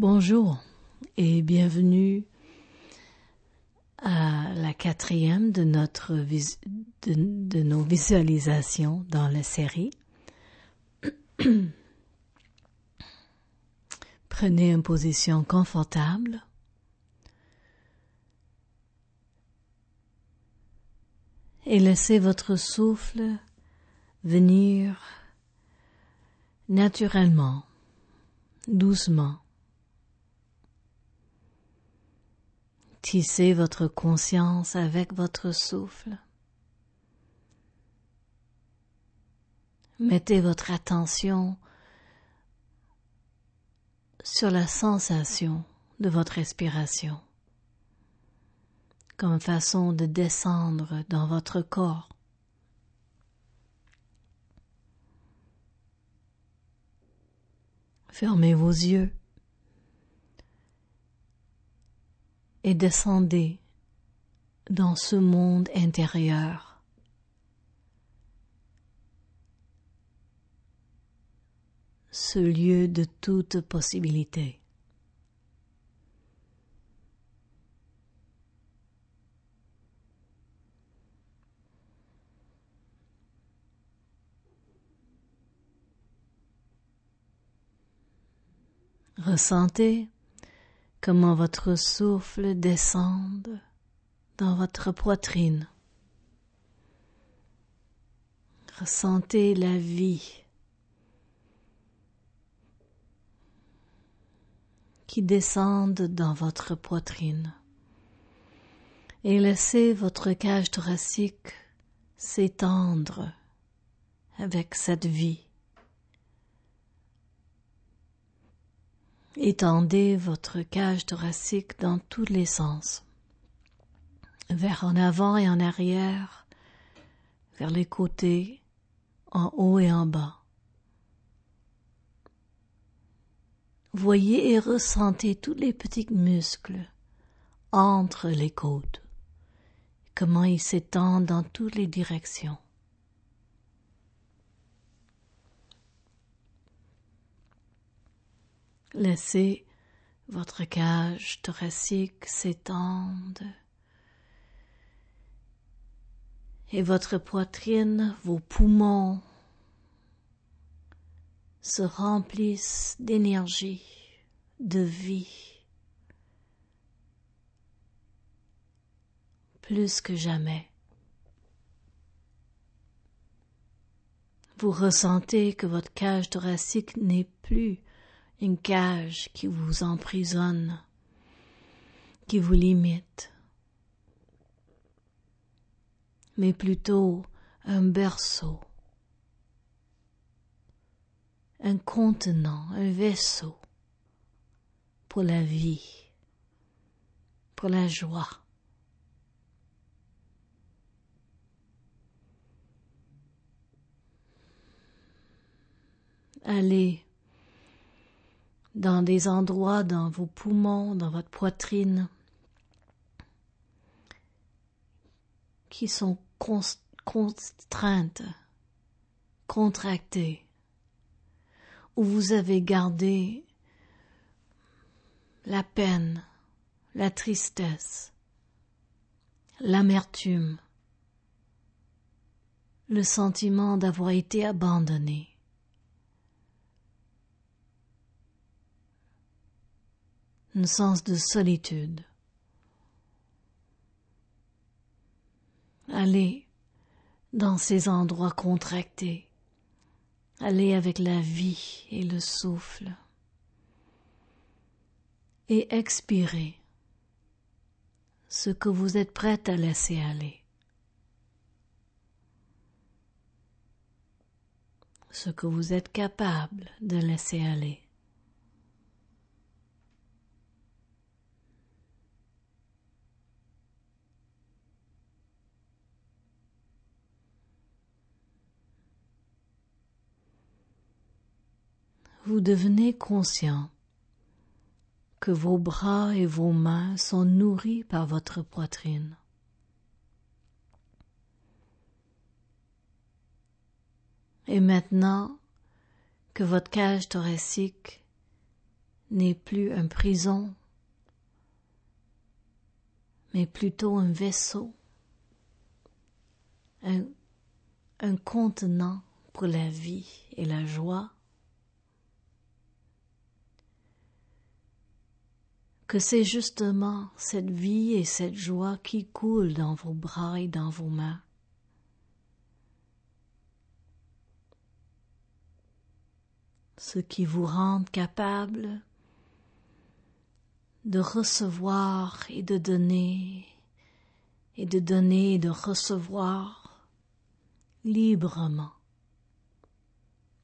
Bonjour et bienvenue à la quatrième de, notre nos visualisations dans la série. Prenez une position confortable. Et laissez votre souffle venir naturellement, doucement. Tissez votre conscience avec votre souffle. Mettez votre attention sur la sensation de votre respiration comme façon de descendre dans votre corps. Fermez vos yeux et descendez dans ce monde intérieur. Ce lieu de toute possibilité. Ressentez comment votre souffle descend dans votre poitrine. Ressentez la vie qui descend dans votre poitrine et laissez votre cage thoracique s'étendre avec cette vie. Étendez votre cage thoracique dans tous les sens, vers en avant et en arrière, vers les côtés, en haut et en bas. Voyez et ressentez tous les petits muscles entre les côtes, comment ils s'étendent dans toutes les directions. Laissez votre cage thoracique s'étendre et votre poitrine, vos poumons se remplissent d'énergie, de vie, plus que jamais. Vous ressentez que votre cage thoracique n'est plus une cage qui vous emprisonne, qui vous limite, mais plutôt un berceau, un contenant, un vaisseau pour la vie, pour la joie. Allez dans des endroits dans vos poumons, dans votre poitrine, qui sont contraintes, contractées, où vous avez gardé la peine, la tristesse, l'amertume, le sentiment d'avoir été abandonné. Sens de solitude. Allez dans ces endroits contractés. Allez avec la vie et le souffle. Et expirez ce que vous êtes prête à laisser aller. Ce que vous êtes capable de laisser aller. Vous devenez conscient que vos bras et vos mains sont nourris par votre poitrine. Et maintenant que votre cage thoracique n'est plus une prison, mais plutôt un vaisseau, un, un contenant pour la vie et la joie, que c'est justement cette vie et cette joie qui coulent dans vos bras et dans vos mains. Ce qui vous rend capable de recevoir et de donner, et de donner et de recevoir librement,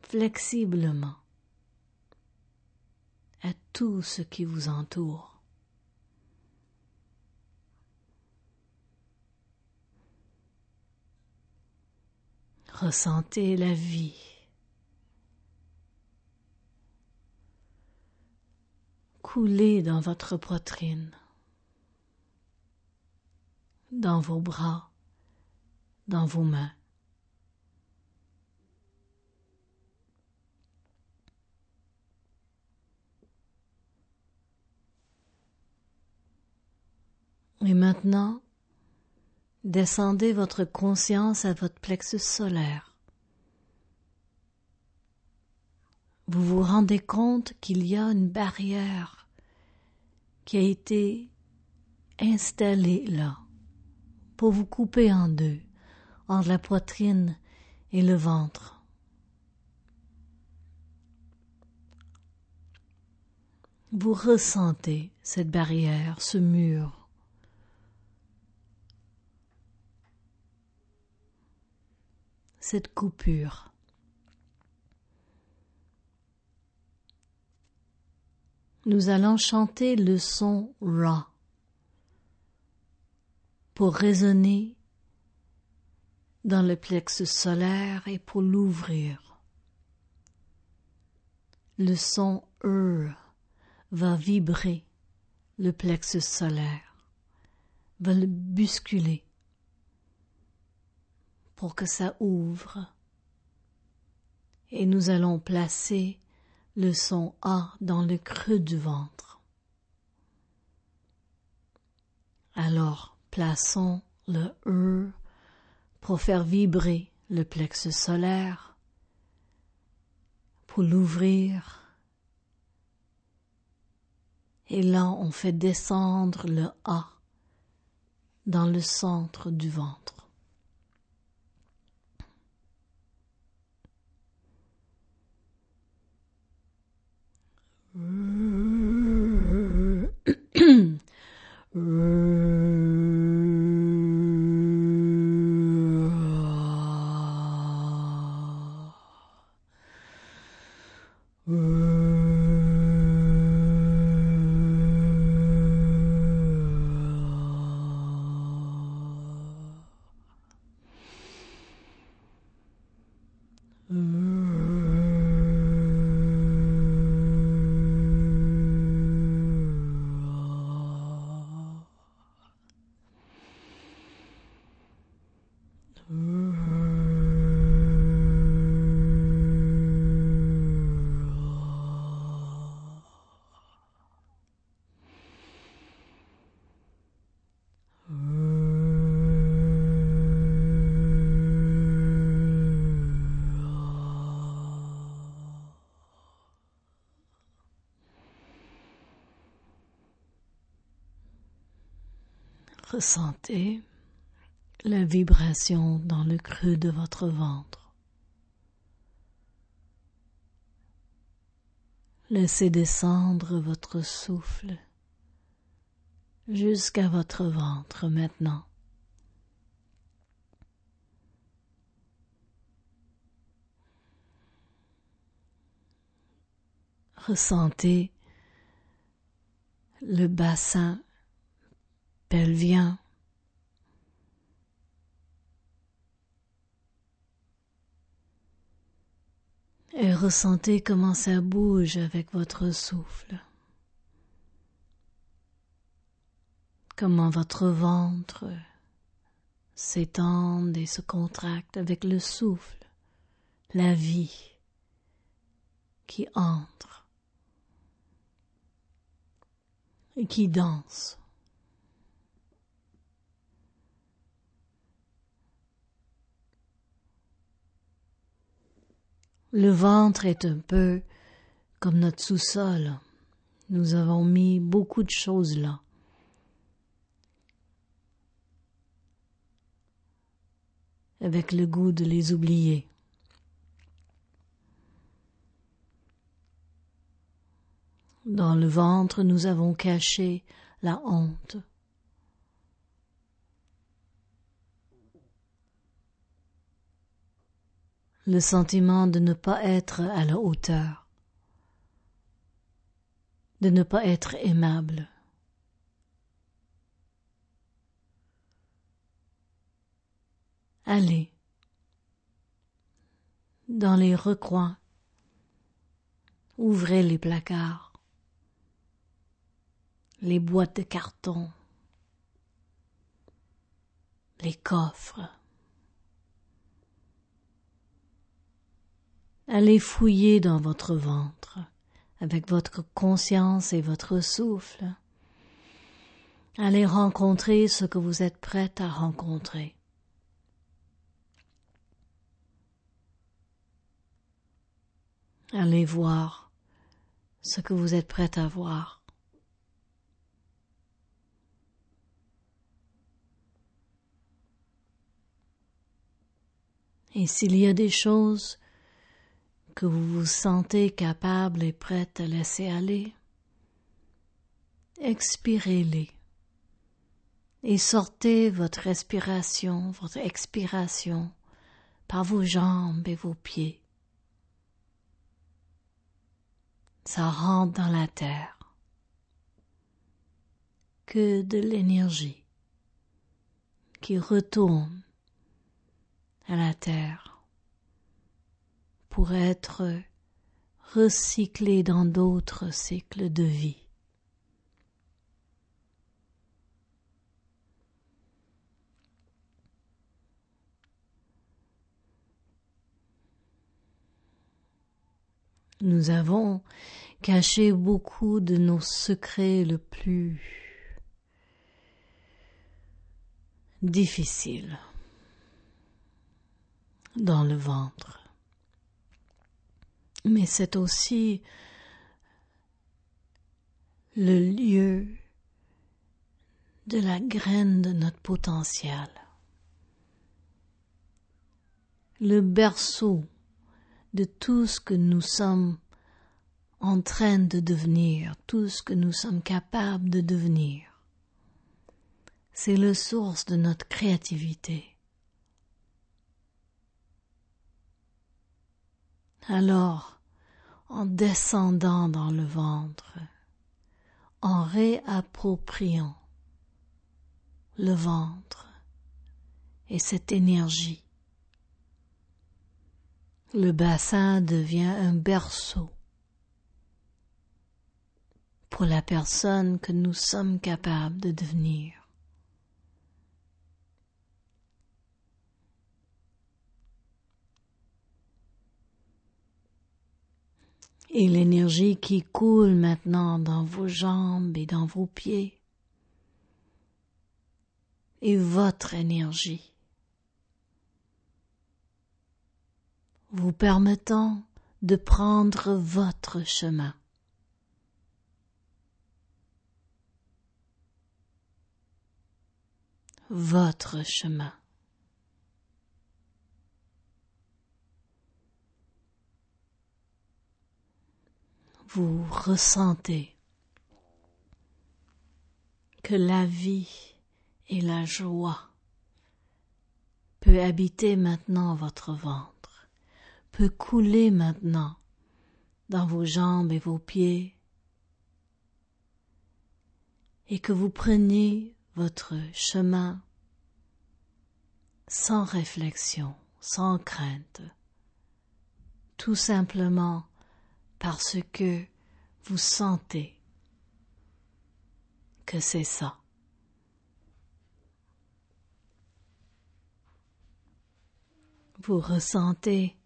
flexiblement à tout ce qui vous entoure. Ressentez la vie. couler dans votre poitrine, dans vos bras, dans vos mains. Et maintenant, descendez votre conscience à votre plexus solaire. Vous vous rendez compte qu'il y a une barrière qui a été installé là pour vous couper en deux entre la poitrine et le ventre. Vous ressentez cette barrière, ce mur. Cette coupure. nous allons chanter le son Ra pour résonner dans le plexus solaire et pour l'ouvrir. Le son Ur va vibrer le plexus solaire, va le bousculer pour que ça ouvre. Et nous allons placer le son A dans le creux du ventre. Alors, plaçons le E pour faire vibrer le plexus solaire, pour l'ouvrir. Et là, on fait descendre le A dans le centre du ventre. Ressentez la vibration dans le creux de votre ventre. Laissez descendre votre souffle jusqu'à votre ventre maintenant. Ressentez le bassin pelvien. Et ressentez comment ça bouge avec votre souffle. Comment votre ventre s'étend et se contracte avec le souffle, la vie qui entre et qui danse. Le ventre est un peu comme notre sous-sol. Nous avons mis beaucoup de choses là. Avec le goût de les oublier. Dans le ventre, nous avons caché la honte. Le sentiment de ne pas être à la hauteur, de ne pas être aimable. Allez dans les recoins, ouvrez les placards, les boîtes de carton, les coffres. Allez fouiller dans votre ventre avec votre conscience et votre souffle. Allez rencontrer ce que vous êtes prête à rencontrer. Allez voir ce que vous êtes prête à voir. Et s'il y a des choses que vous vous sentez capable et prête à laisser aller, expirez-les et sortez votre respiration, votre expiration par vos jambes et vos pieds. Ça rentre dans la terre. Que de l'énergie qui retourne à la terre pour être recyclé dans d'autres cycles de vie. Nous avons caché beaucoup de nos secrets le plus difficiles dans le ventre. Mais c'est aussi le lieu de la graine de notre potentiel, le berceau de tout ce que nous sommes en train de devenir, tout ce que nous sommes capables de devenir. C'est le source de notre créativité. Alors, en descendant dans le ventre, en réappropriant le ventre et cette énergie, le bassin devient un berceau pour la personne que nous sommes capables de devenir. Et l'énergie qui coule maintenant dans vos jambes et dans vos pieds est votre énergie, vous permettant de prendre votre chemin. Votre chemin. Vous ressentez que la vie et la joie peut habiter maintenant votre ventre, peut couler maintenant dans vos jambes et vos pieds, et que vous preniez votre chemin sans réflexion, sans crainte, tout simplement parce que vous sentez que c'est ça. Vous ressentez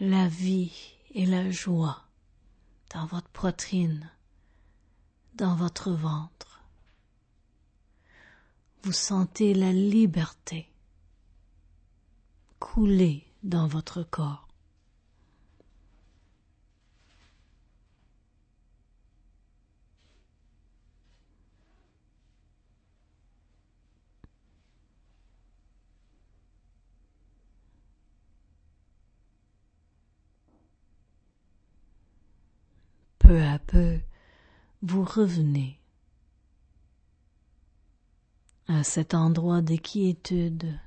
la vie et la joie dans votre poitrine, dans votre ventre. Vous sentez la liberté couler dans votre corps. Peu à peu, vous revenez à cet endroit de quiétude.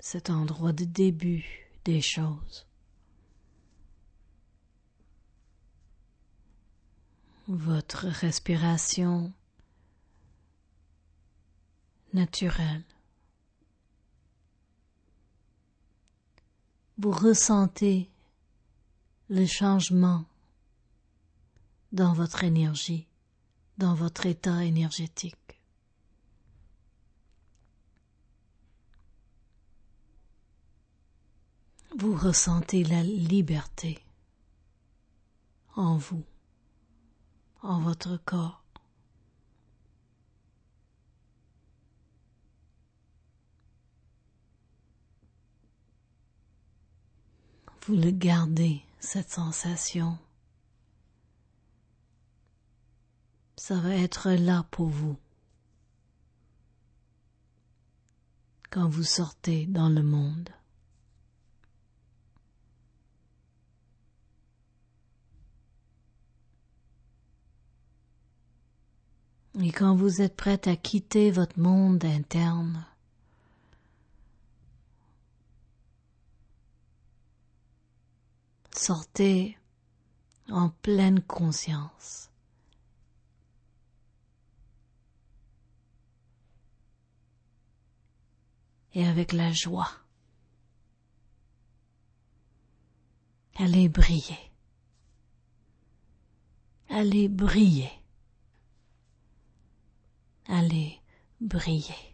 cet endroit de début des choses. Votre respiration naturelle. Vous ressentez le changement dans votre énergie, dans votre état énergétique. Vous ressentez la liberté en vous en votre corps. Vous le gardez, cette sensation. Ça va être là pour vous. Quand vous sortez dans le monde. Et quand vous êtes prête à quitter votre monde interne, sortez en pleine conscience. Et avec la joie, allez briller. Allez briller allez briller.